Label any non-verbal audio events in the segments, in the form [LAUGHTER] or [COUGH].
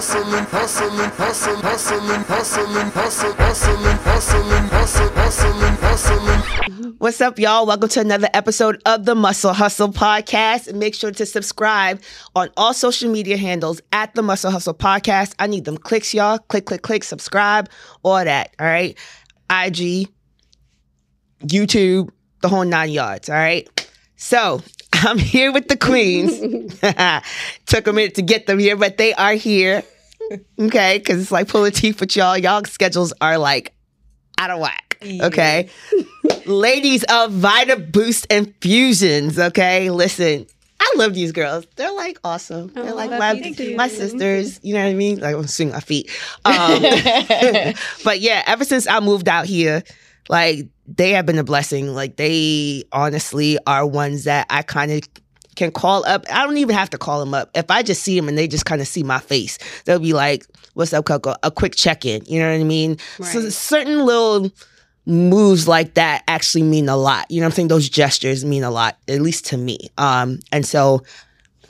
hustling, hustling, hustling, hustling, hustling, hustling, hustling, hustling, hustling, hustling, hustling. What's up, y'all? Welcome to another episode of the Muscle Hustle Podcast. Make sure to subscribe on all social media handles at the Muscle Hustle Podcast. I need them clicks, y'all. Click, click, click, subscribe, all that. All right. IG, YouTube, the whole nine yards. All right. So [LAUGHS] I'm here with the queens. [LAUGHS] Took a minute to get them here, but they are here. Okay. Cause it's like pulling teeth with y'all. Y'all schedules are like out of whack. Okay. [LAUGHS] Ladies of Vita Boost Infusions. Okay. Listen. I love these girls. They're like awesome. They're like my, my sisters. You know what I mean? Like I'm swinging my feet. Um, but yeah, ever since I moved out here, like they have been a blessing. Like they honestly are ones that I kind of can call up. I don't even have to call them up. If I just see them and they just kind of see my face, they'll be like, "What's up, Coco?" A quick check in. You know what I mean? So certain little moves like that actually mean a lot. You know what I'm saying? Those gestures mean a lot, at least to me. Um, and so,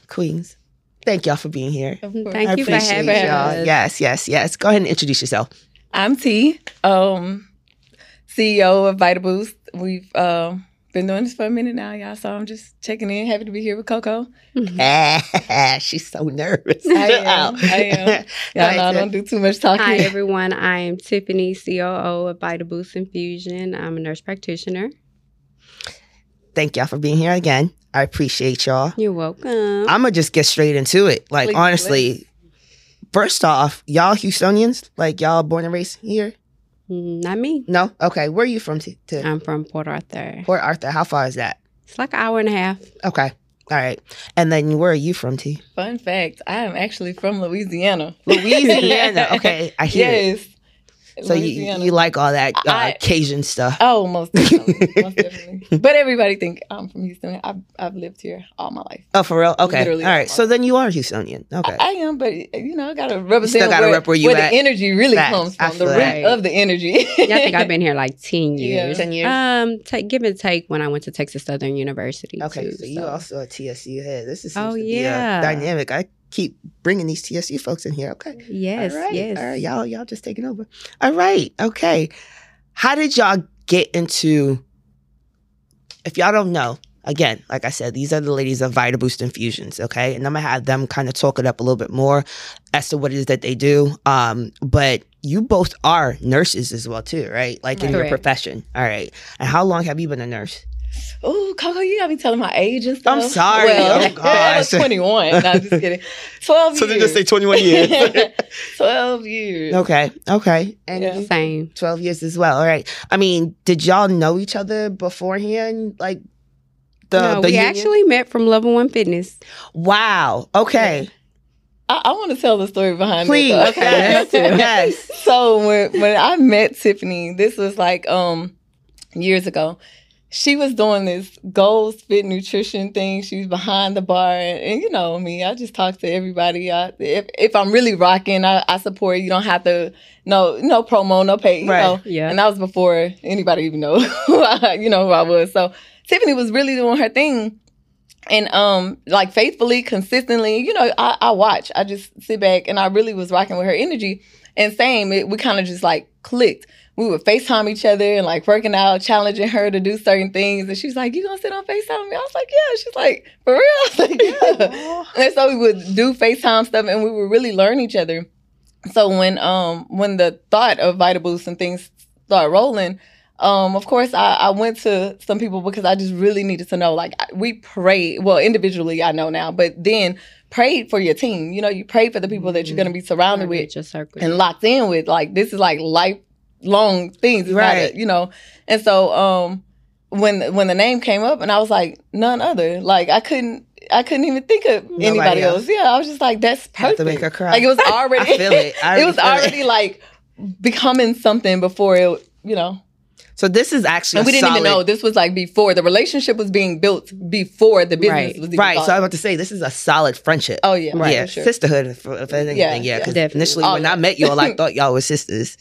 Queens, thank y'all for being here. Thank I you for appreciate having y'all. us. Yes, yes, yes. Go ahead and introduce yourself. I'm T, um, CEO of Vita Boost. We've um, been doing this for a minute now, y'all. So I'm just checking in. Happy to be here with Coco. [LAUGHS] She's so nervous. I am. I am. [LAUGHS] Y'all know I don't do too much talking. Hi, everyone. I am Tiffany, COO of Vita Boost Infusion. I'm a nurse practitioner. Thank y'all for being here again. I appreciate y'all. You're welcome. I'm gonna just get straight into it. Like Please, honestly, first off, y'all Houstonians, like y'all born and raised here? Mm, Not me. No. Okay. Where are you from? To, to I'm from Port Arthur. Port Arthur. How far is that? It's like an hour and a half. Okay. All right. And then where are you from, T? Fun fact: I am actually from Louisiana. Louisiana. [LAUGHS] Okay. I hear it. Yes. So you, Louisiana. you like all that uh, I- Cajun stuff. Oh, most definitely. [LAUGHS] most definitely. But everybody think I'm from Houston. I've, I've lived here all my life. Oh, for real? Okay. Literally all right. all So then you are Houstonian. Okay. I am, but you know, I gotta represent gotta where, rep where you at. the energy really Facts. comes from. The root that. of the energy. Yeah, I think I've been here like [LAUGHS] 10 Yeah. years. 10 years? Um, take, give and take when I went to Texas Southern University. Okay, too, so you also a TSU head. This is Oh, seems to be a yeah. dynamic. I keep bringing these TSU folks in here. Okay, Yes, all right, yes. all right, y'all, y'all just taking over. All right, okay. How did y'all get into? If y'all don't know, again, like I said, these are the ladies of Vita Boost Infusions. Okay, and I'm gonna have them kind of talk it up a little bit more as to what it is that they do. Um, but you both are nurses as well too, right? Like in your profession. All right. And how long have you been a nurse? Oh, Coco, you got me telling my age and stuff. I'm sorry. Well, Oh, [LAUGHS] I was 21. No, I'm just kidding. [LAUGHS] 12 So years. they just say 21 years. [LAUGHS] 12 years. Okay. Okay. And Yeah. Same. 12 years as well. All right. I mean, did y'all know each other beforehand? Like the, no, the we union? actually met from Level One Fitness. Wow. Okay. I, I want to tell the story behind Please. it. though. Okay. Yes. yes. so when when I met Tiffany, this was like um years ago. She was doing this goals fit nutrition thing. She was behind the bar, and, and you know me. I just talk to everybody. I, if if I'm really rocking, I, I support. You don't have to no no promo, no pay. You Right. know. Yeah. And that was before anybody even know [LAUGHS] who I, you know who I was. So Tiffany was really doing her thing. And um, like faithfully, consistently, you know, I, I watch. I just sit back and I really was rocking with her energy. And same, it, we kind of just like clicked. We would FaceTime each other and like working out, challenging her to do certain things. And she was like, You gonna sit on FaceTime with me? I was like, Yeah. She's like, For real? [LAUGHS] I was like, [LAUGHS] Yeah. And so we would do FaceTime stuff and we would really learn each other. So when um when the thought of Vita Boost and things started rolling, um, of course I, I went to some people because I just really needed to know. Like we prayed, well, individually I know now, but then prayed for your team. You know, you pray for the people that you're gonna be surrounded with Your circle. and locked in with. Like this is like lifelong things, it's Right. a- you know. And so um when when the name came up and I was like, none other. Like I couldn't I couldn't even think of anybody else. else. Yeah, I was just like, that's perfect. to make her cry. Like it was [LAUGHS] already I feel it. I [LAUGHS] it was already already like becoming something before it, you know. So this is actually And we didn't even know this was like before the relationship was being built before the business Right. was Right. So I was about to say this is a solid friendship. oh yeah, yeah, sure. sisterhood. If, if anything, Yeah, yeah. Because Definitely. initially when. I met y'all, I [LAUGHS] thought y'all were sisters.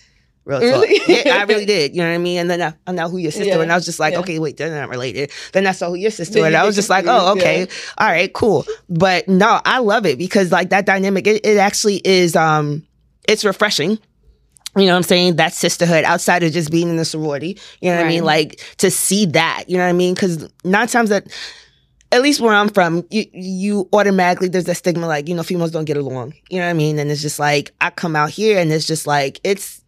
Real Really? Yeah, I really [LAUGHS] did. You know what I mean? And then I, I know who your sister, Yeah. and I was just like, Yeah. okay, wait, they're not related. Then I saw who your sister, and I was just like, oh, okay, all right, cool. But no, I love it because like that dynamic, it, it actually is. um It's refreshing. You know what I'm saying? That sisterhood outside of just being in the sorority. You know what I mean? Like to see that. You know what I mean? Because nine times that at least where I'm from, you you automatically there's that stigma like you know females don't get along. You know what I mean? And it's just like I come out here and it's just like it's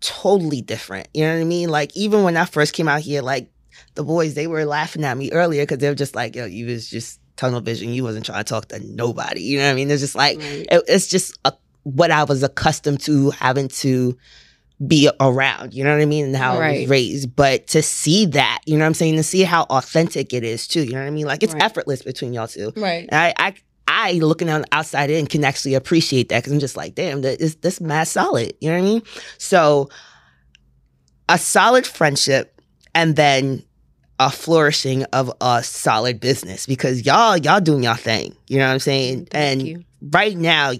totally different. You know what I mean? Like even when I first came out here, like the boys they were laughing at me earlier because they were just like, yo, you was just tunnel vision. You wasn't trying to talk to nobody. You know what I mean? It's just like Right. it, it's just a, what I was accustomed to having to be around, you know what I mean, and how I was raised. But to see that, you know what I'm saying, to see how authentic it is too, you know what I mean? Like it's Right. effortless between y'all two. Right. And I, I, I looking on the outside in can actually appreciate that because I'm just like, damn, that is this mad solid. You know what I mean? So a solid friendship and then a flourishing of a solid business because y'all y'all doing y'all thing. You know what I'm saying? Thank and you. right now,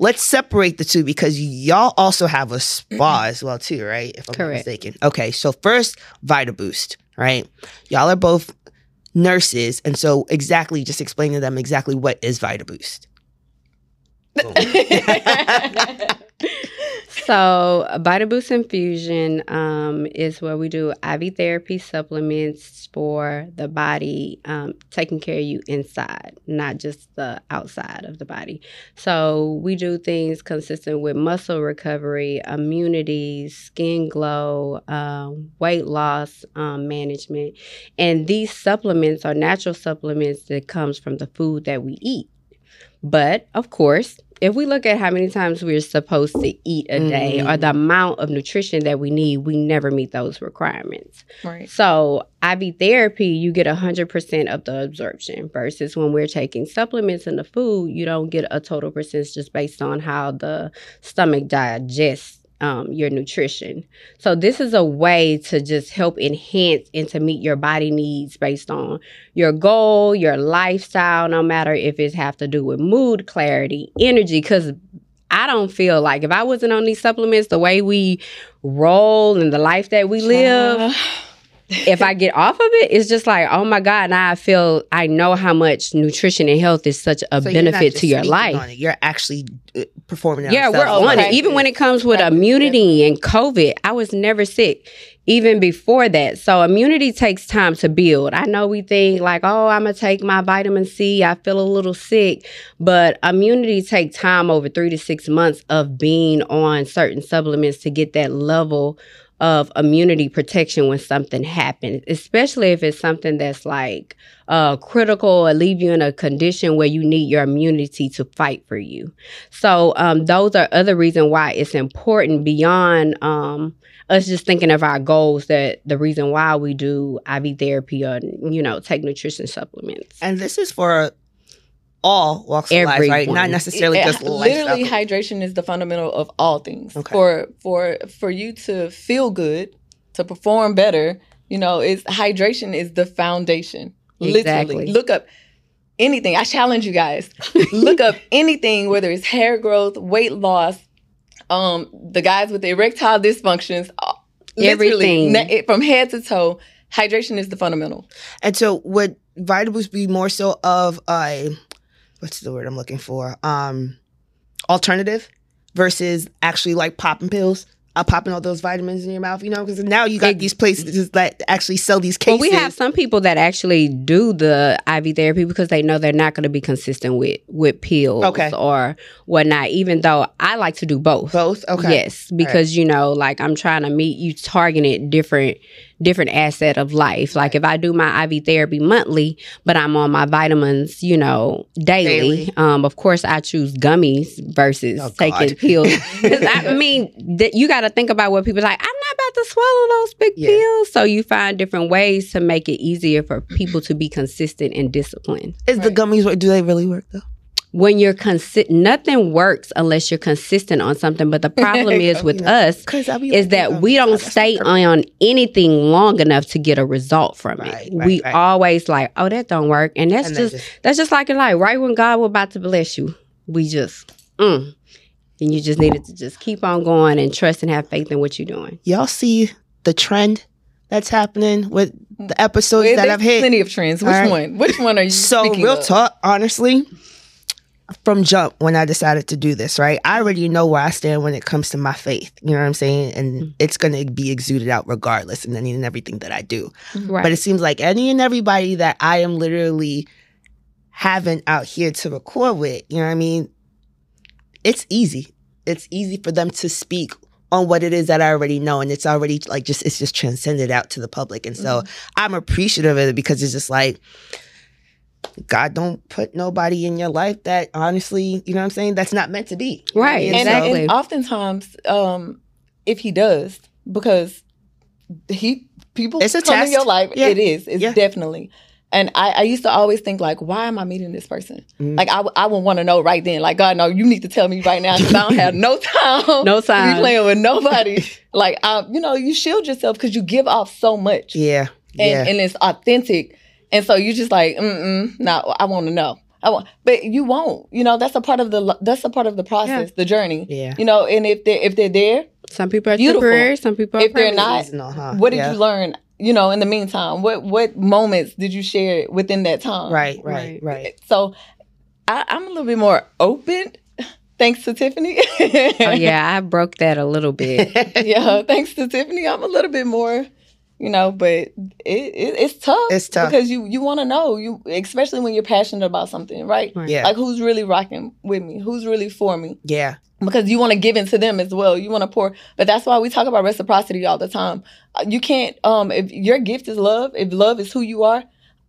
let's separate the two because y'all also have a spa as well too, right? If I'm not mistaken. Okay, so first, Vita Boost, right? Y'all are both nurses, and so exactly, just explain to them exactly what is Vita Boost. So, Vita Boost Infusion um, is where we do IV therapy supplements for the body, um, taking care of you inside, not just the outside of the body. So, we do things consistent with muscle recovery, immunity, skin glow, um, weight loss um, management, and these supplements are natural supplements that comes from the food that we eat. But of course, if we look at how many times we're supposed to eat a day or the mm. amount of nutrition that we need, we never meet those requirements. right. So, IV therapy, you get 100% of the absorption versus when we're taking supplements in the food, you don't get a total percentage just based on how the stomach digests um, your nutrition. So, this is a way to just help enhance and to meet your body needs based on your goal, your lifestyle, no matter if it have to do with mood, clarity, energy, because I don't feel like if I wasn't on these supplements, the way we roll and the life that we live, if I get off of it, it's just like, oh my God, now I feel I know how much nutrition and health is such a So benefit to your life. You're actually uh, performing it. Yeah, we're on Okay. it. Even when it comes with immunity and COVID, I was never sick even before that. So immunity takes time to build. I know we think like, oh, I'm gonna take my vitamin C. I feel a little sick, but immunity takes time over three to six months of being on certain supplements to get that level of immunity protection when something happens, especially if it's something that's like uh, critical or leave you in a condition where you need your immunity to fight for you. So um, those are other reasons why it's important beyond um, us just thinking of our goals. That the reason why we do IV therapy or you know take nutrition supplements. And this is for all walks of life, right? Not necessarily It- just literally lifestyle. hydration is the fundamental of all things. Okay. For for for you to feel good, to perform better, you know, is hydration is the foundation. Exactly. Literally. Look up anything. I challenge you guys. [LAUGHS] Look up anything, whether it's hair growth, weight loss, um, the guys with erectile dysfunctions, uh, Everything. na- from head to toe. Hydration is the fundamental. And so would vitamins be more so of a what's the word I'm looking for? Um alternative versus actually like popping pills. Uh, popping all those vitamins in your mouth, you know, because now you got these places that actually sell these Well, cases. we have some people that actually do the IV therapy because they know they're not going to be consistent with with pills Okay. or whatnot. Even though I like to do both. both. Okay. Yes, because you know, like I'm trying to meet you targeted different different asset of life. Like if I do my IV therapy monthly, but I'm on my vitamins, you know, daily. Daily. Um, of course, I choose gummies versus Oh, God. taking pills. [LAUGHS] 'Cause I mean, th- you got to think about what people like. I'm not about to swallow those big Yeah. pills. So you find different ways to make it easier for people to be consistent and disciplined. Is the gummies work? Do they really work though? When you're consistent, nothing works unless you're consistent on something. But the problem [LAUGHS] is with know, us Because is that we don't stay on anything long enough to get a result from Right, it. right, we right. always like, oh, that don't work, and that's And then just, that's just like in life. Right when God was about to bless you, we just mm. and you just needed to just keep on going and trust and have faith in what you're doing. Y'all see the trend that's happening with the episodes Well, that I've hit. plenty of trends. Which All right. one? Which one are you? So speaking real of? talk, honestly, from jump when I decided to do this, right? I already know where I stand when it comes to my faith. You know what I'm saying? And Mm-hmm. it's gonna be exuded out regardless and any and everything that I do. Right. But it seems like any and everybody that I am literally having out here to record with, you know what I mean? It's easy. It's easy for them to speak on what it is that I already know. And it's already like just, it's just transcended out to the public. And so I'm appreciative of it because it's just like, God don't put nobody in your life that honestly, you know what I'm saying? That's not meant to be. Right, And and, so- exactly. and oftentimes, um, if he does, because he people It's a come in test. your life, Yeah. it is. It's Yeah. definitely. And I, I used to always think like, why am I meeting this person? Mhm. Like I, w- I would want to know right then. Like God, no, you need to tell me right now because I don't have [LAUGHS] no time. No to time. be playing with nobody. [LAUGHS] like I, you know, you shield yourself because you give off so much, Yeah. and, Yeah. and it's authentic. And so you just like, mm mm, no, I want to know. I want, but you won't. You know, that's a part of the that's a part of the process, the journey. Yeah. You know, and if they are if they're there, Some people are Beautiful. temporary, some people are If they're permanent. not, Seasonal, huh? what did Yeah. you learn? You know, in the meantime, what what moments did you share within that time? Right, right, right. So, I, I'm a little bit more open, thanks to Tiffany. Oh yeah, [LAUGHS] I broke that a little bit. yeah, thanks to Tiffany, I'm a little bit more, you know, but it, it it's tough. It's tough. because you you want to know you, especially when you're passionate about something, right? Right. Yeah. Like who's really rocking with me? Who's really for me? Yeah. Because you want to give into them as well. You want to pour, but that's why we talk about reciprocity all the time. Uh, You can't. Um, if your gift is love, if love is who you are,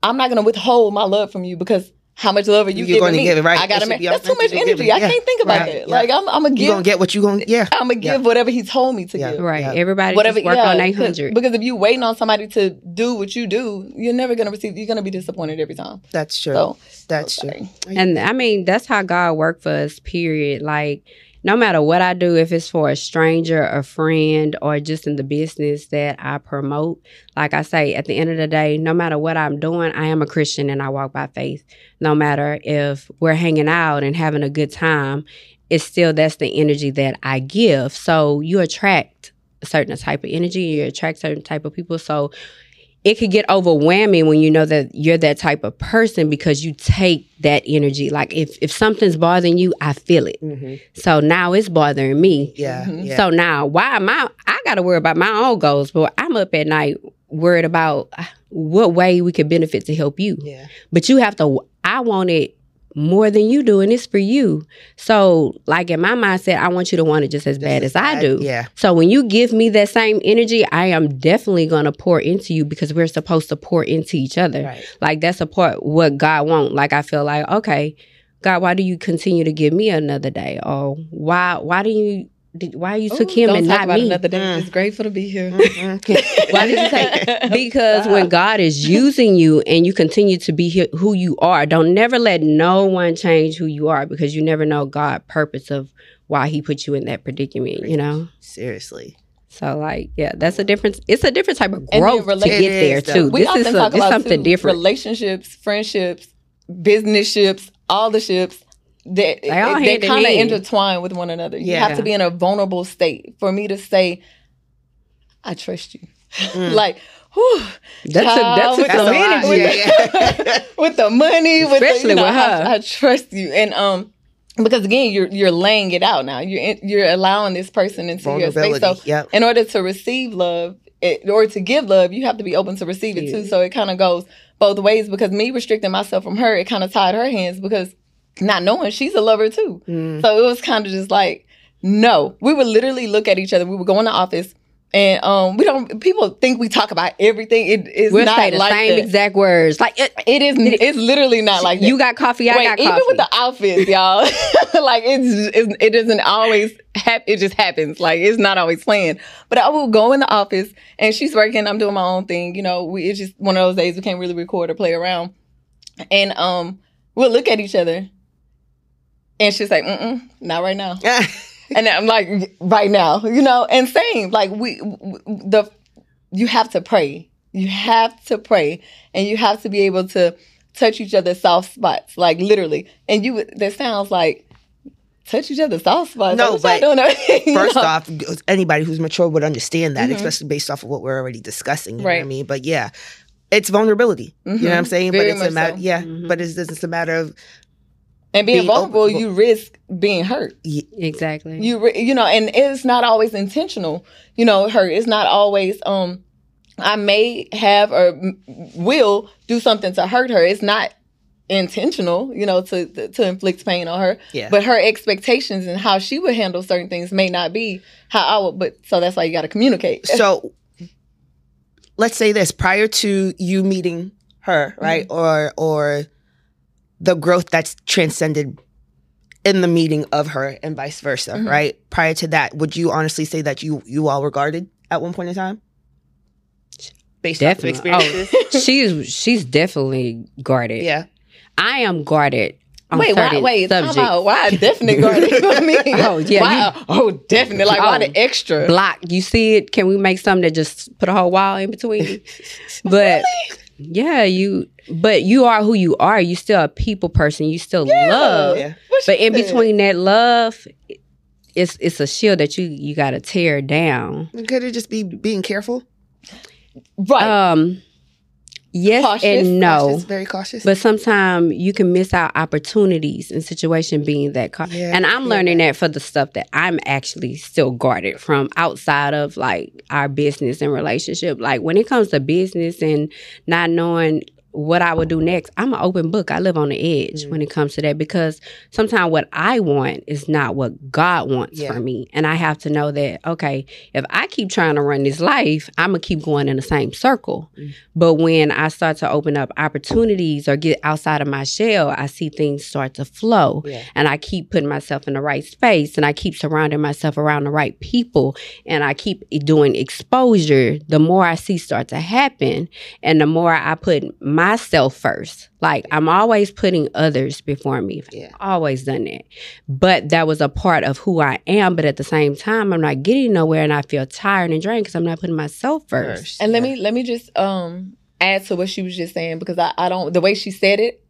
I'm not gonna withhold my love from you because. How much love are you You're gonna gonna me? give it, right. I gotta make. That's too much energy. giving. I can't think about Right. that. Yeah. Like I'm, I'm gonna give. You give. gonna get what you gonna yeah. I'm gonna Yeah. give whatever he told me to Yeah. give. right. Yeah. Everybody Whatever, just work yeah, on because- 800. Because if you waiting on somebody to do what you do, you're never gonna receive. You're gonna be disappointed every time. That's true. So That's true. And I mean, that's how God worked for us, period. Like, no matter what I do, if it's for a stranger, a friend, or just in the business that I promote, like I say, at the end of the day, no matter what I'm doing, I am a Christian and I walk by faith. No matter if we're hanging out and having a good time, it's still that's the energy that I give. So you attract certain type of energy, you attract certain type of people. So it could get overwhelming when you know that you're that type of person because you take that energy. Like if if something's bothering you, I feel it. hmm So now it's bothering me. Yeah. Mhm. Yeah. So now why am I I gotta worry about my own goals, but I'm up at night worried about uh, what way we could benefit to help you. yeah. But you have to I want it more than you do and it's for you. So like in my mindset, I want you to want it just as bad as I do. Yeah. So when you give me that same energy, I am definitely going to pour into you because we're supposed to pour into each other. Right. Like that's a part what God wants. Like I feel like, okay, God, why do you continue to give me another day? Or why why do you did, why you took Ooh, him don't and talk not about me? Another day. Mm. Just grateful to be here. Mhm. [LAUGHS] [LAUGHS] Why did you say? [LAUGHS] Because when God is using you and you continue to be he- who you are, don't never let no one change who you are because you never know God' purpose of why He put you in that predicament. You know. Seriously. So like, yeah, that's a difference. It's a different type of And then growth to get It there is, though. too. we This often is, a, talk this about something too, different. relationships, friendships, business ships, all the ships. They, They they kind of intertwine with one another. You have to be in a vulnerable state for me to say, "I trust you." Mm. [LAUGHS] like, whew, That's a, that's with a the- lot. energy. Yeah, yeah. [LAUGHS] with the money, with the, Especially you know, with her. I, I trust you, and um, because again, you're you're laying it out now. You're in, you're allowing this person into your space. So, Yep. in order to receive love, it, or to give love, you have to be open to receive it too. So it kind of goes both ways. Because me restricting myself from her, it kind of tied her hands because not knowing she's a lover too. Mm. So it was kind of just like, no. We would literally look at each other. We would go in the office. And um, we don't. People think we talk about everything. It is We'll not say the like same that. exact words. Like it, It is. It's literally not like that. you got coffee, I Wait, got even coffee. with the outfits, y'all, [LAUGHS] like it's, it's it doesn't always happen. It just happens. Like it's not always planned. But I will go in the office and she's working. I'm doing my own thing. You know, we it's just one of those days we can't really record or play around. And um, we'll look at each other, and she's like, mm, mm, not right now." [LAUGHS] And I'm like, right now, you know, and same, like we, w- w- the, you have to pray. You have to pray and you have to be able to touch each other's soft spots, like literally. And you, that sounds like touch each other's soft spots. No, Like, what y'all doing? [LAUGHS] First know? off, anybody who's mature would understand that, Mhm. especially based off of what we're already discussing. You know what I mean? But yeah, it's vulnerability. You know what I'm Mhm. saying? Very but it's a matter, so. Mm-hmm. yeah. Mhm. But it's, it's a matter of and being, being vulnerable, open- you risk being hurt. Exactly. You re- you know, and it's not always intentional. You know, hurt. It's not always. Um, I may have or will do something to hurt her. It's not intentional. You know, to to inflict pain on her. yeah. But her expectations and how she would handle certain things may not be how I would. But so that's why you got to communicate. so let's say this prior to you meeting her right Mm-hmm. or or the growth that's transcended in the meeting of her and vice versa Mhm. right prior to that would you honestly say that you you all were guarded at one point in time based Definitely. of experiences [LAUGHS] Oh, she's she's definitely guarded. yeah I am guarded. Wait, why, wait, subjects. out. Why definite [LAUGHS] guarded for me? Oh, yeah, Why, oh, definitely. Like, why Oh. the extra? block. You see it? Can we make something that just put a whole wall in between? [LAUGHS] But yeah, you. But you are who you are. You still a people person. You still love. yeah But in said. between that love, it's it's a shield that you you got to tear down. could it just be being careful right? Um, yes Cautious, and no. Cautious, very cautious But sometimes you can miss out opportunities in situation being that car. Yeah, and I'm yeah. learning that for the stuff that I'm actually still guarded from outside of like our business and relationship. Like when it comes to business and not knowing what I would do next, I'm an open book. I live on the edge Mm. when it comes to that because sometimes what I want is not what God wants Yeah. for me. And I have to know that, okay, if I keep trying to run this life, I'm going to keep going in the same circle. Mm. But when I start to open up opportunities or get outside of my shell, I see things start to flow. yeah And I keep putting myself in the right space and I keep surrounding myself around the right people and I keep doing exposure. The more I see start to happen and the more I put myself first. Like I'm always putting others before me. Yeah. Always done that. But that was a part of who I am. But at the same time, I'm not getting nowhere and I feel tired and drained because I'm not putting myself first. first and let me let me just um add to what she was just saying because I, I don't the way she said it,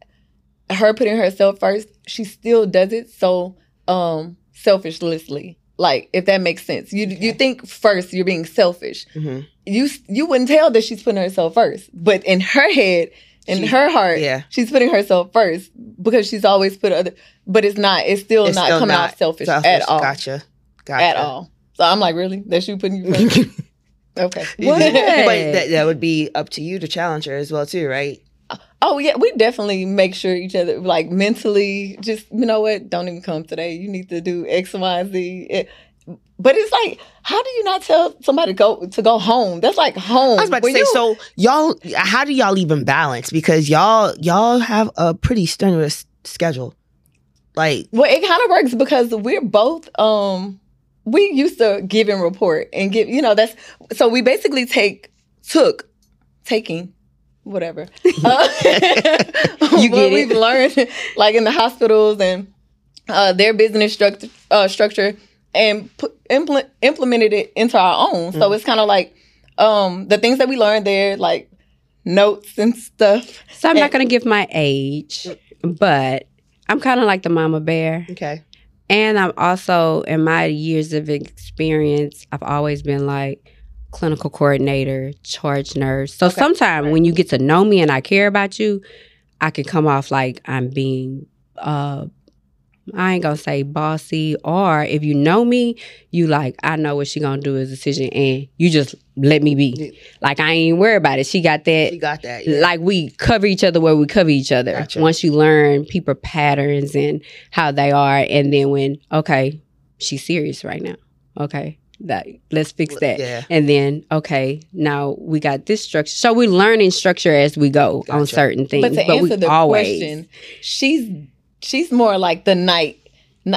her putting herself first, she still does it so um selfishly. Like if that makes sense, you you think first you're being selfish. Mhm. You you wouldn't tell that she's putting herself first, but in her head, in She- her heart, yeah. she's putting herself first because she's always put other. But it's not. It's still It's not still coming not off selfish, selfish. at all. gotcha gotcha At all. So I'm like, really? That's you putting you first? [LAUGHS] okay. What? [LAUGHS] but that, that would be up to you to challenge her as well too right Oh yeah, we definitely make sure each other like mentally. Just you know what? Don't even come today. You need to do X, Y, Z. It- but it's like, how do you not tell somebody to go to go home? That's like home. I was about to When say, you- so y'all, how do y'all even balance? Because y'all, y'all have a pretty strenuous schedule. Like, Well, it kind of works because we're both um we used to give and report and give you know that's so we basically take took taking whatever [LAUGHS] uh, [LAUGHS] You what we've learned [LAUGHS] like in the hospitals and uh, their business structure uh, structure and implement, implemented it into our own. So it's kind of like um the things that we learned there like notes and stuff. So I'm not going to give my age, but I'm kind of like the mama bear. okay, And I'm also, in my years of experience, I've always been like clinical coordinator, charge nurse. So Okay. sometimes when you get to know me and I care about you, I can come off like I'm being, uh, I ain't gonna say bossy, or if you know me, you like, I know what she gonna do as a decision and you just let me be. Yeah. Like I ain't worried about it. She got that She got that. Yeah. like we cover each other where we cover each other. Gotcha. Once you learn people patterns and how they are, and then when okay, she's serious right now. Okay, that let's fix that. Yeah. And then okay, now we got this structure. So we're learning structure as we go on certain things. But to we answer the always question, she's she's more like the night.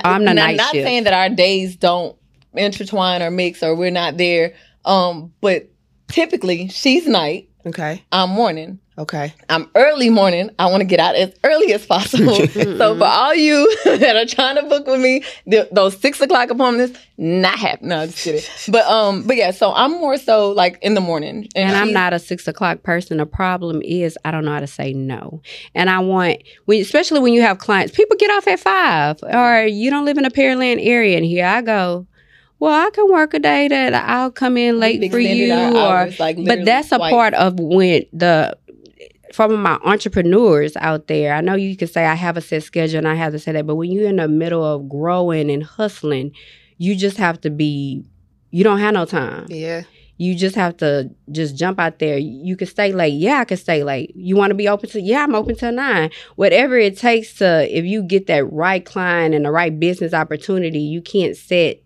i'm the not, night Not shift. saying that our days don't intertwine or mix or we're not there. Um, but typically she's night. Okay. I'm morning. Okay. I'm early morning. I want to get out as early as possible. [LAUGHS] so for all you [LAUGHS] that are trying to book with me, th- those six o'clock appointments, not happening. No, just kidding. [LAUGHS] But um, but yeah. So I'm more so like in the morning, And I'm not a six o'clock person. The problem is I don't know how to say no. And I want, when, especially when you have clients, people get off at five or you don't live in a Pearland area. And here I go. Well, I can work a day that I'll come in late for you, or hours, like, but that's a part of when the from my entrepreneurs out there. I know you can say I have a set schedule and I have to say that, but when you're in the middle of growing and hustling, you just have to be. You don't have no time Yeah. you just have to just jump out there. You can stay late. Yeah, I can stay late. You want to be open to? Yeah, I'm open till nine. Whatever it takes to, if you get that right client and the right business opportunity, you can't set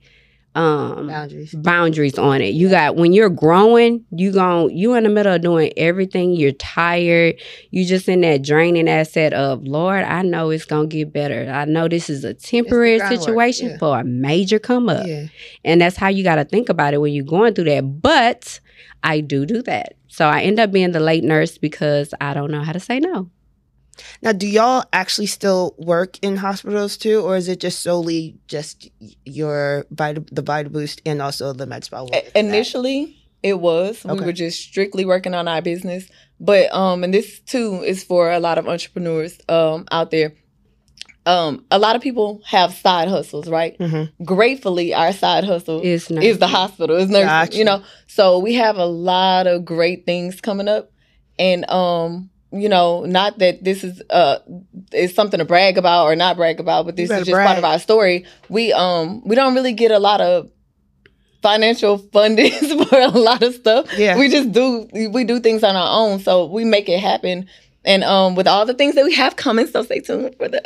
um Boundaries. boundaries on it. You got when you're growing, you gon' you in the middle of doing everything. You're tired. You just in that draining asset of Lord. I know it's gonna get better. I know this is a temporary situation yeah. for a major come up. Yeah. And that's how you got to think about it when you're going through that. But I do do that. So I end up being the late nurse because I don't know how to say no. Now, do y'all actually still work in hospitals too, or is it just solely just your Vita, the Vita Boost and also the Med Spa? I- Initially, it was. Okay. We were just strictly working on our business. But um, and this too is for a lot of entrepreneurs um out there. Um, a lot of people have side hustles, right? Mm-hmm. Gratefully, our side hustle It's not. is the hospital, is nursing. Gotcha. You know, so we have a lot of great things coming up, and um, you know, not that this is uh is something to brag about or not brag about, but this is just part of our story. We um we don't really get a lot of financial funding [LAUGHS] for a lot of stuff. Yeah. We just do we do things on our own, so we make it happen. And um with all the things that we have coming, so stay tuned for the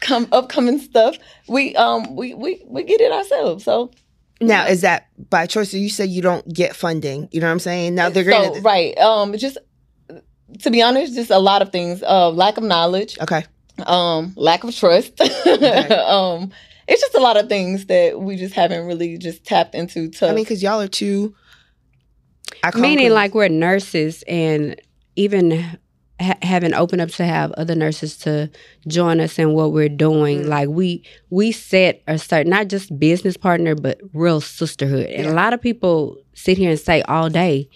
come upcoming stuff. We um we we we get it ourselves. So Now, is that by choice? So you said you don't get funding. You know what I'm saying? Now they're so, gonna. right. Um, just to be honest, just a lot of things. Uh, lack of knowledge. Okay. Um, lack of trust. [LAUGHS] um, it's just a lot of things that we just haven't really just tapped into. To I mean, because y'all are too. I call Meaning, them- like we're nurses, and even ha- having opened up to have other nurses to join us in what we're doing. Mm. Like we we set a certain not just business partner, but real sisterhood. And Yeah. a lot of people sit here and say all day.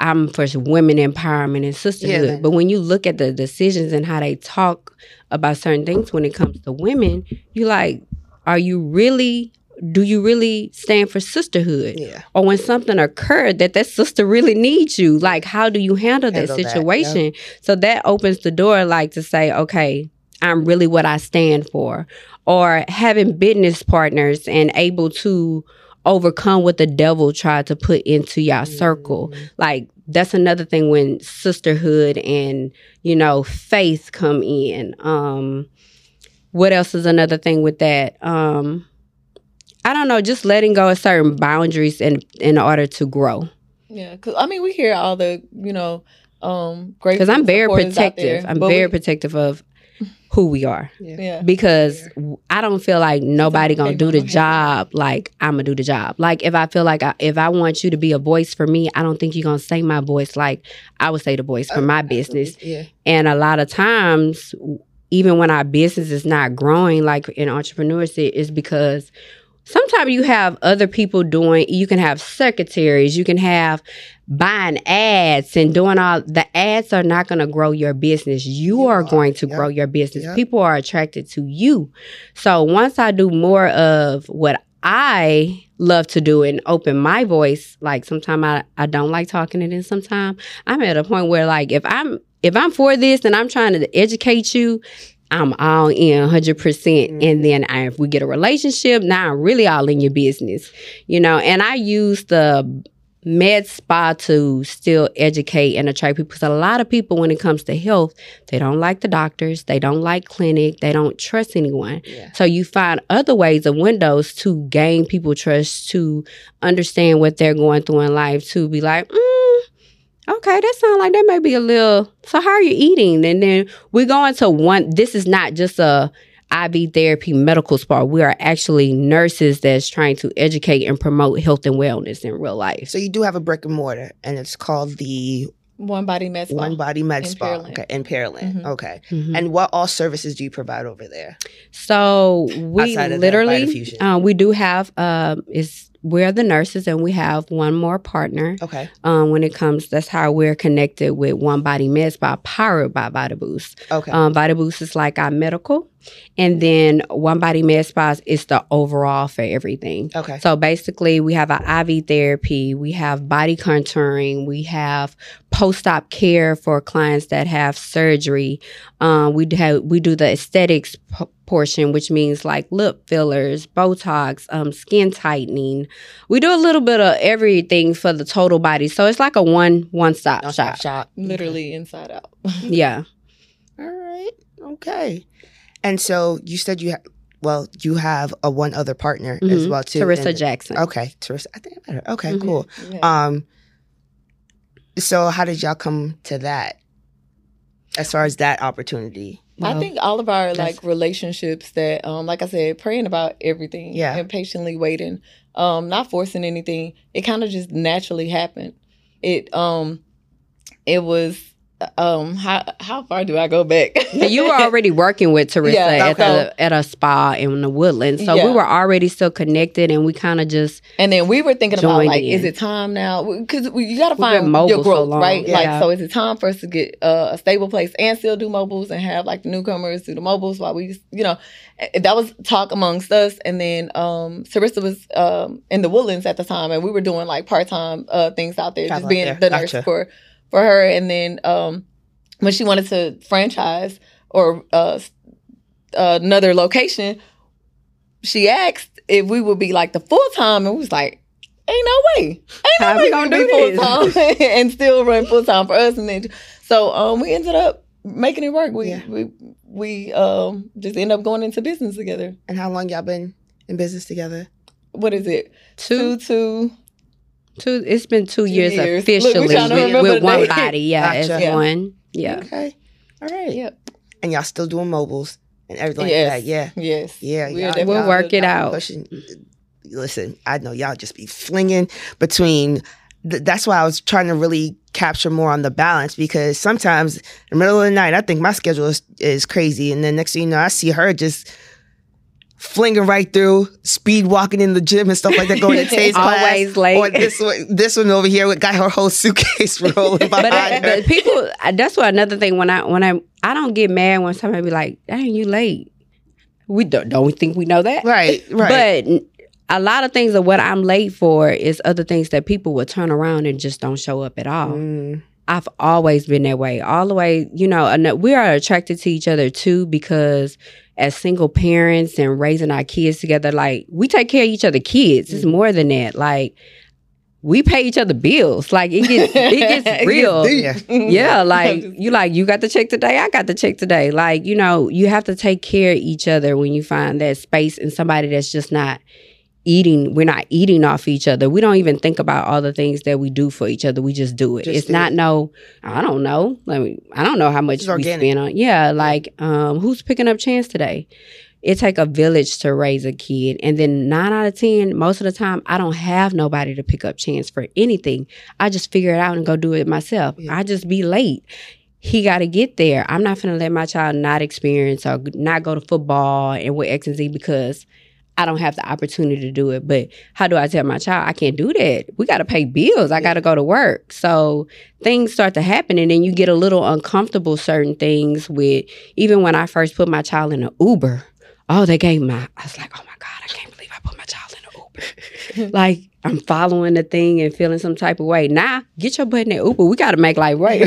I'm for women empowerment and sisterhood. then- but when you look at the decisions and how they talk about certain things when it comes to women, you like, are you really do you really stand for sisterhood? yeah. or when something occurred that that sister really needs you like how do you handle, Handle that that, situation so that opens the door like to say okay i'm really what i stand for or having business partners and able to overcome what the devil tried to put into y'all circle like that's another thing when sisterhood and you know faith come in um what else is another thing with that um I don't know, just letting go of certain boundaries in in order to grow. yeah, because I mean, we hear all the you know, um, great Because I'm very protective. I'm but very we- protective of who we are yeah. because I don't feel like nobody gonna do the go ahead. job like I'm gonna do the job. Like if I feel like I, if I want you to be a voice for me, I don't think you're gonna say my voice like I would say the voice for uh, my business. Yeah. And a lot of times, even when our business is not growing, like in entrepreneurship, is because sometimes you have other people doing, you can have secretaries, you can have buying ads and doing all the ads are not going to grow your business. You are going to Yep. grow your business. Yep. People are attracted to you. So once I do more of what I love to do and open my voice, like sometimes I, I don't like talking it and sometimes I'm at a point where like if I'm if I'm for this and I'm trying to educate you, I'm all in 100%. percent And then I, if we get a relationship, now I'm really all in your business, you know. And I use the med spa to still educate and attract people because a lot of people, when it comes to health, they don't like the doctors, they don't like clinic, they don't trust anyone. Yeah. So you find other ways and windows to gain people trust, to understand what they're going through in life, to be like, mm, okay, that sounds like that may be a little. So how are you eating? And then we go into one. This is not just a IV therapy medical spa. We are actually nurses that's trying to educate and promote health and wellness in real life. So you do have a brick and mortar, and it's called the One body med spa. One Body Med In Spa. Pearland. Okay, in Pearland. Mhm. Okay. Mhm. And what all services do you provide over there? So we Outside that literally, uh, we do have um, is we're the nurses, and we have one more partner. Okay. Um, when it comes, that's how we're connected with One Body Med Spa, powered by VitaBoost. Okay. Um, VitaBoost is like our medical, and then One Body Med Spa is the overall for everything. okay. So basically, we have an IV therapy, we have body contouring, we have post-op care for clients that have surgery. Um, we do have we do the aesthetics p- portion, which means like lip fillers, Botox, um, skin tightening. We do a little bit of everything for the total body, so it's like a one one stop One-stop shop. shop. Literally inside out. [LAUGHS] Yeah. All right. Okay. And so you said you have, well, you have a one other partner as Mhm. well too. Teresa and- Jackson. Okay, Teresa. I think I met her. Okay, Mhm. cool. Yeah. Um. So how did y'all come to that? As far as that opportunity. I think all of our like relationships that, um, like I said, praying about everything, Yeah. and patiently waiting, um, not forcing anything. It kind of just naturally happened. It, um, it was, um, how how far do I go back? You were [LAUGHS] already working with Teresa Yeah, at the at a spa in the Woodlands, so we were already still connected, and we kind of just And then we were thinking about like, in. is it time now? Because you got to find your growth, long, right? yeah. Like, so is it time for us to get uh, a stable place and still do mobiles and have like the newcomers do the mobiles while we, you know, that was talk amongst us. And then um, Teresa was um, in the Woodlands at the time, and we were doing like part time uh, things out there, Travel just being there. the Gotcha. nurse for for her. And then um, when she wanted to franchise or uh, another location, she asked if we would be like the full time, and we was like, "Ain't no way, ain't How no we way gonna do full time [LAUGHS] and still run full time for us." And then, so um, we ended up making it work. We Yeah. we we um just end up going into business together. And how long y'all been in business together? What is it? two Two two. Two. It's been two, Two years, years. Officially trying to with, with one body. Yeah, Gotcha. it's Yeah. one. Yeah. Okay. All right. Yep. And y'all still doing mobiles and everything Yes. like that. Yeah. Yes. Yeah, We y'all- are definitely We'll work it out. Pushing. Listen, I know y'all just be flinging between. Th- that's why I was trying to really capture more on the balance because sometimes in the middle of the night, I think my schedule is, is crazy. And then next thing you know, I see her just flinging right through, speed walking in the gym and stuff like that, going to [LAUGHS] Tay's class. Late. Or this one, this one over here with got her whole suitcase [LAUGHS] rolling But, behind uh, her. but people, uh, that's what another thing. When I when I I don't get mad when somebody be like, "Dang, you late." We don't don't we think we know that, right, right. But a lot of things of what I'm late for is other things that people will turn around and just don't show up at all. Mm, I've always been that way, all the way. You know, we are attracted to each other too because as single parents and raising our kids together, like we take care of each other kids. It's more than that. Like we pay each other bills. Like it gets it [LAUGHS] gets real. Yeah. Yeah, [LAUGHS] like you like you got the check today, I got the check today. Like, you know, you have to take care of each other when you find that space and somebody that's just not eating we're not eating off each other. We don't even think about all the things that we do for each other. We just do it. Just it's do not it. no I don't know. Like I don't know how much we spend on. Yeah, like um who's picking up chance today? It take a village to raise a kid. And then nine out of ten, most of the time, I don't have nobody to pick up chance for anything. I just figure it out and go do it myself. Yeah. I just be late. He got to get there. I'm not going to let my child not experience or not go to football and with X and Z because I don't have the opportunity to do it. But how do I tell my child I can't do that? We got to pay bills. I got to go to work. So things start to happen, and then you get a little uncomfortable. Certain things with even when I first put my child in an Uber. Oh, they gave my. I was like, oh my god, I can't believe I put my child in an Uber. [LAUGHS] like I'm following the thing and feeling some type of way. Now, get your butt in that Uber. We got to make life right.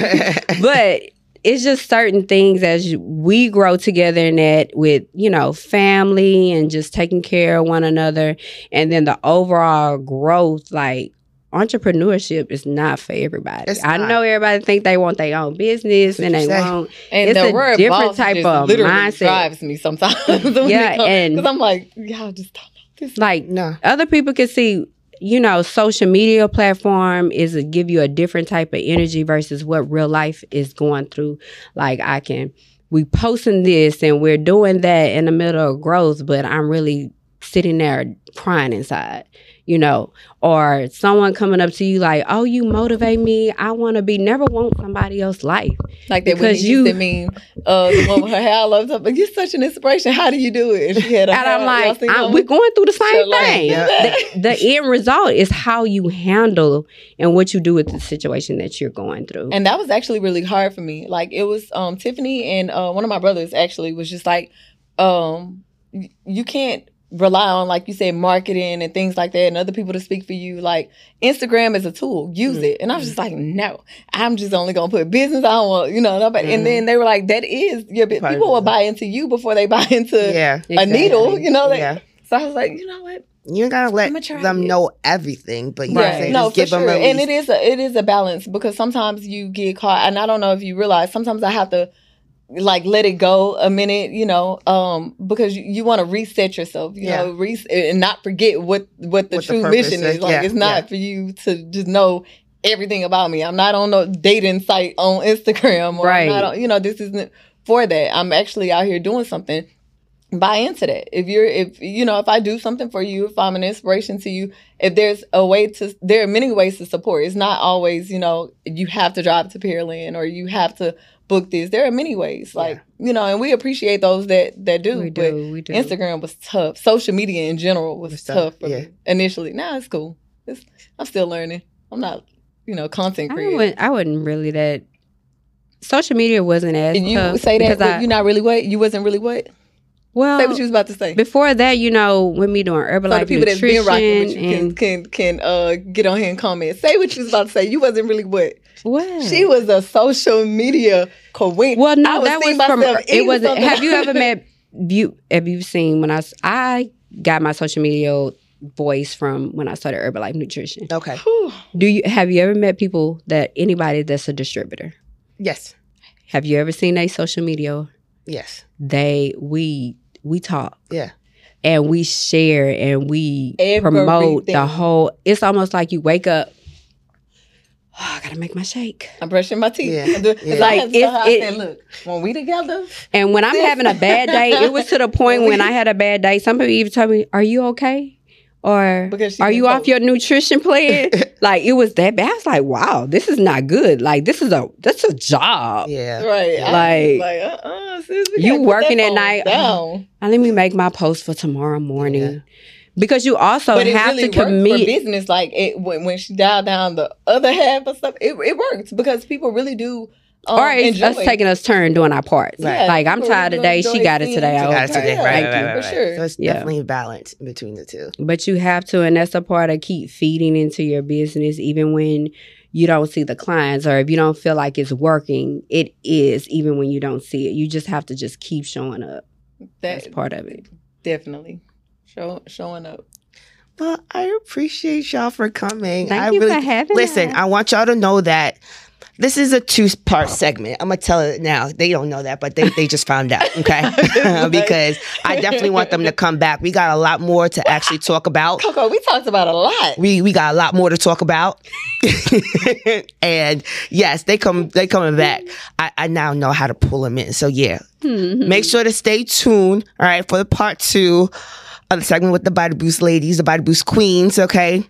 [LAUGHS] but it's just certain things as we grow together in that with you know family and just taking care of one another and then the overall growth like entrepreneurship is not for everybody It's i not. know everybody think they want their own business and they you say. want And It's the a word different type just of literally mindset. drives me sometimes. [LAUGHS] Yeah, and- because I'm like, y'all just don't know this. like no. other people can see you know social media platform is a, give you a different type of energy versus what real life is going through. Like i can we posting this and we're doing that in the middle of growth but i'm really sitting there crying inside, you know, or someone coming up to you like, "Oh, you motivate me. I want to be." Never want somebody else's life. Like that Because you- you meme, uh, the one with her hair all over. But you're such an inspiration. How do you do it? And she had a And I'm like, I'm, we're going through the same So, thing. The, the end result is how you handle and what you do with the situation that you're going through. And that was actually really hard for me. Like it was um Tiffany and uh one of my brothers actually was just like, um you can't rely on like you said marketing and things like that and other people to speak for you. Like Instagram is a tool. Use it. And I was just like, no, I'm just only gonna put business. I don't want, you know, nobody. Mhm. And then they were like, that is your business. People will buy into you before they [LAUGHS] buy into Yeah. a needle, you know? Like, Yeah. So I was like, you know what? You gotta let them it. know everything, but you Right. say No, just for give sure. them a and it is a it is a balance because sometimes you get caught, and I don't know if you realize. Sometimes I have to like let it go a minute, you know, um, because you, you want to reset yourself, you Yeah. know, reset and not forget what what the What true purpose mission is. is. Like Yeah, it's not yeah. for you to just know everything about me. I'm not on no dating site on [LAUGHS] Instagram, or Right. I'm not on, you know, this isn't for that. I'm actually out here doing something buy into that. If you're, if you know, if I do something for you, if I'm an inspiration to you, if there's a way to, there are many ways to support. It's not always, you know, you have to drive to Pearland or you have to book this. There are many ways, like you know, and we appreciate those that that do. we but do, we do. Instagram was tough. Social media in general was Was tough, tough, for yeah. initially. Now it's cool. It's, I'm still learning. I'm not, you know, content I creator. wouldn't, I wouldn't really that. Social media wasn't as And you tough say that, I, you're not really what you wasn't really what. well, Say what you was about to say. before that, you know, when me doing So Herbalife the people that's been rocking with you and can can can uh get on here and comment. Say what you was about to say. You wasn't really what what she was a social media queen. Well, no, I that was from myself it wasn't. something. Have you ever [LAUGHS] met you? Have you seen when I I got my social media voice from when I started Herbalife Nutrition? okay. Whew. Do you have you ever met people that anybody that's a distributor? Yes. Have you ever seen a social media? Yes. They we we talk Yeah. and we share and we promote the whole. It's almost like you wake up. Oh, I gotta make my shake. I'm brushing my teeth. Yeah. [LAUGHS] I'm Yeah. Like Like, it- said, look, when we together, And when I'm having a bad day, it was to the [LAUGHS] point when I had a bad day. Some people even told me, "Are you okay?" Or Because "Are can you off your nutrition plan?" [LAUGHS] like it was that bad. I was like, "Wow, this is not good. Like this is a that's a job." Yeah. right? I Like- like uh, uh sis, we You working at night. Down. Now, let me make my post for tomorrow morning Yeah. Because you also but it have really to worked for commit. business. Like it when, when she dialed down the other half of stuff, it, it worked because people really do. Um, or it's enjoy us taking us turn doing our parts. Yeah, Like I'm tired really today. She got it today. you. Oh, Got it today. Yeah, Right, Thank right, you. right, for right. sure. So it's Yeah. definitely a balance between the two. But you have to, and that's a part of keep feeding into your business, even when you don't see the clients or if you don't feel like it's working. It is, even when you don't see it. You just have to just keep showing up. That's part of it. definitely show, showing up. Well, I appreciate y'all for coming. Thank I you really for having listen. us. I want y'all to know that this is a two-part segment. I'm gonna tell it now. They don't know that, but they, they just found out. Okay, [LAUGHS] [LAUGHS] because I definitely want them to come back. We got a lot more to actually talk about. Coco, we talked about a lot. We we got a lot more to talk about. [LAUGHS] and yes, they come they coming back. I, I now know how to pull them in. So yeah, Mhm. Make sure to stay tuned, all right, for the part two of the segment with the Vitaboost ladies, the Vitaboost queens, okay?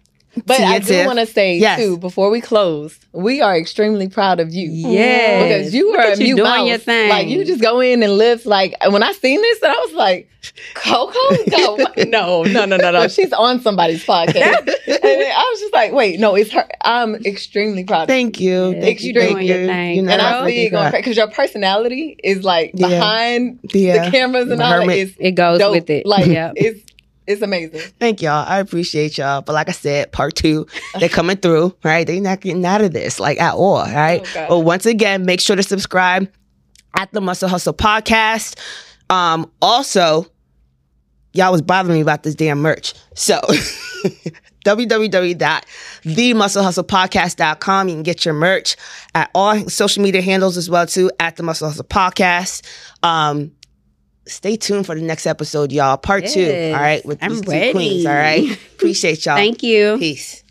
But Tia I do want to say Yes. too before we close, we are extremely proud of you. Yes. Mm-hmm. Because you Look were at a you doing mouse. your thing. Like you just go in and live. Like when I seen this, and I was like, Coco, no, [LAUGHS] no, no, no, no, no. [LAUGHS] She's on somebody's podcast, [LAUGHS] and I was just like, wait, no, it's her. I'm extremely proud. of you. Thank you. Yeah, Thank you you. doing Thank your you. thing, You know, And girl. I see it going because your personality is like Yeah. behind Yeah. the cameras and all that. It goes dope. with it. Like yeah. it's it's amazing. Thank y'all. I appreciate y'all. But like I said, part two, they're [LAUGHS] coming through, right? They're not getting out of this, like at all, right? Oh, but once again, make sure to subscribe at the Muscle Hustle Podcast. Um, also, y'all was bothering me about this damn merch. So [LAUGHS] www.themusclehustlepodcast.com. You can get your merch at all social media handles as well too at the Muscle Hustle Podcast. Um, stay tuned for the next episode, y'all. Part two. All right, with I'm these two queens. All right, [LAUGHS] appreciate y'all. Thank you. Peace.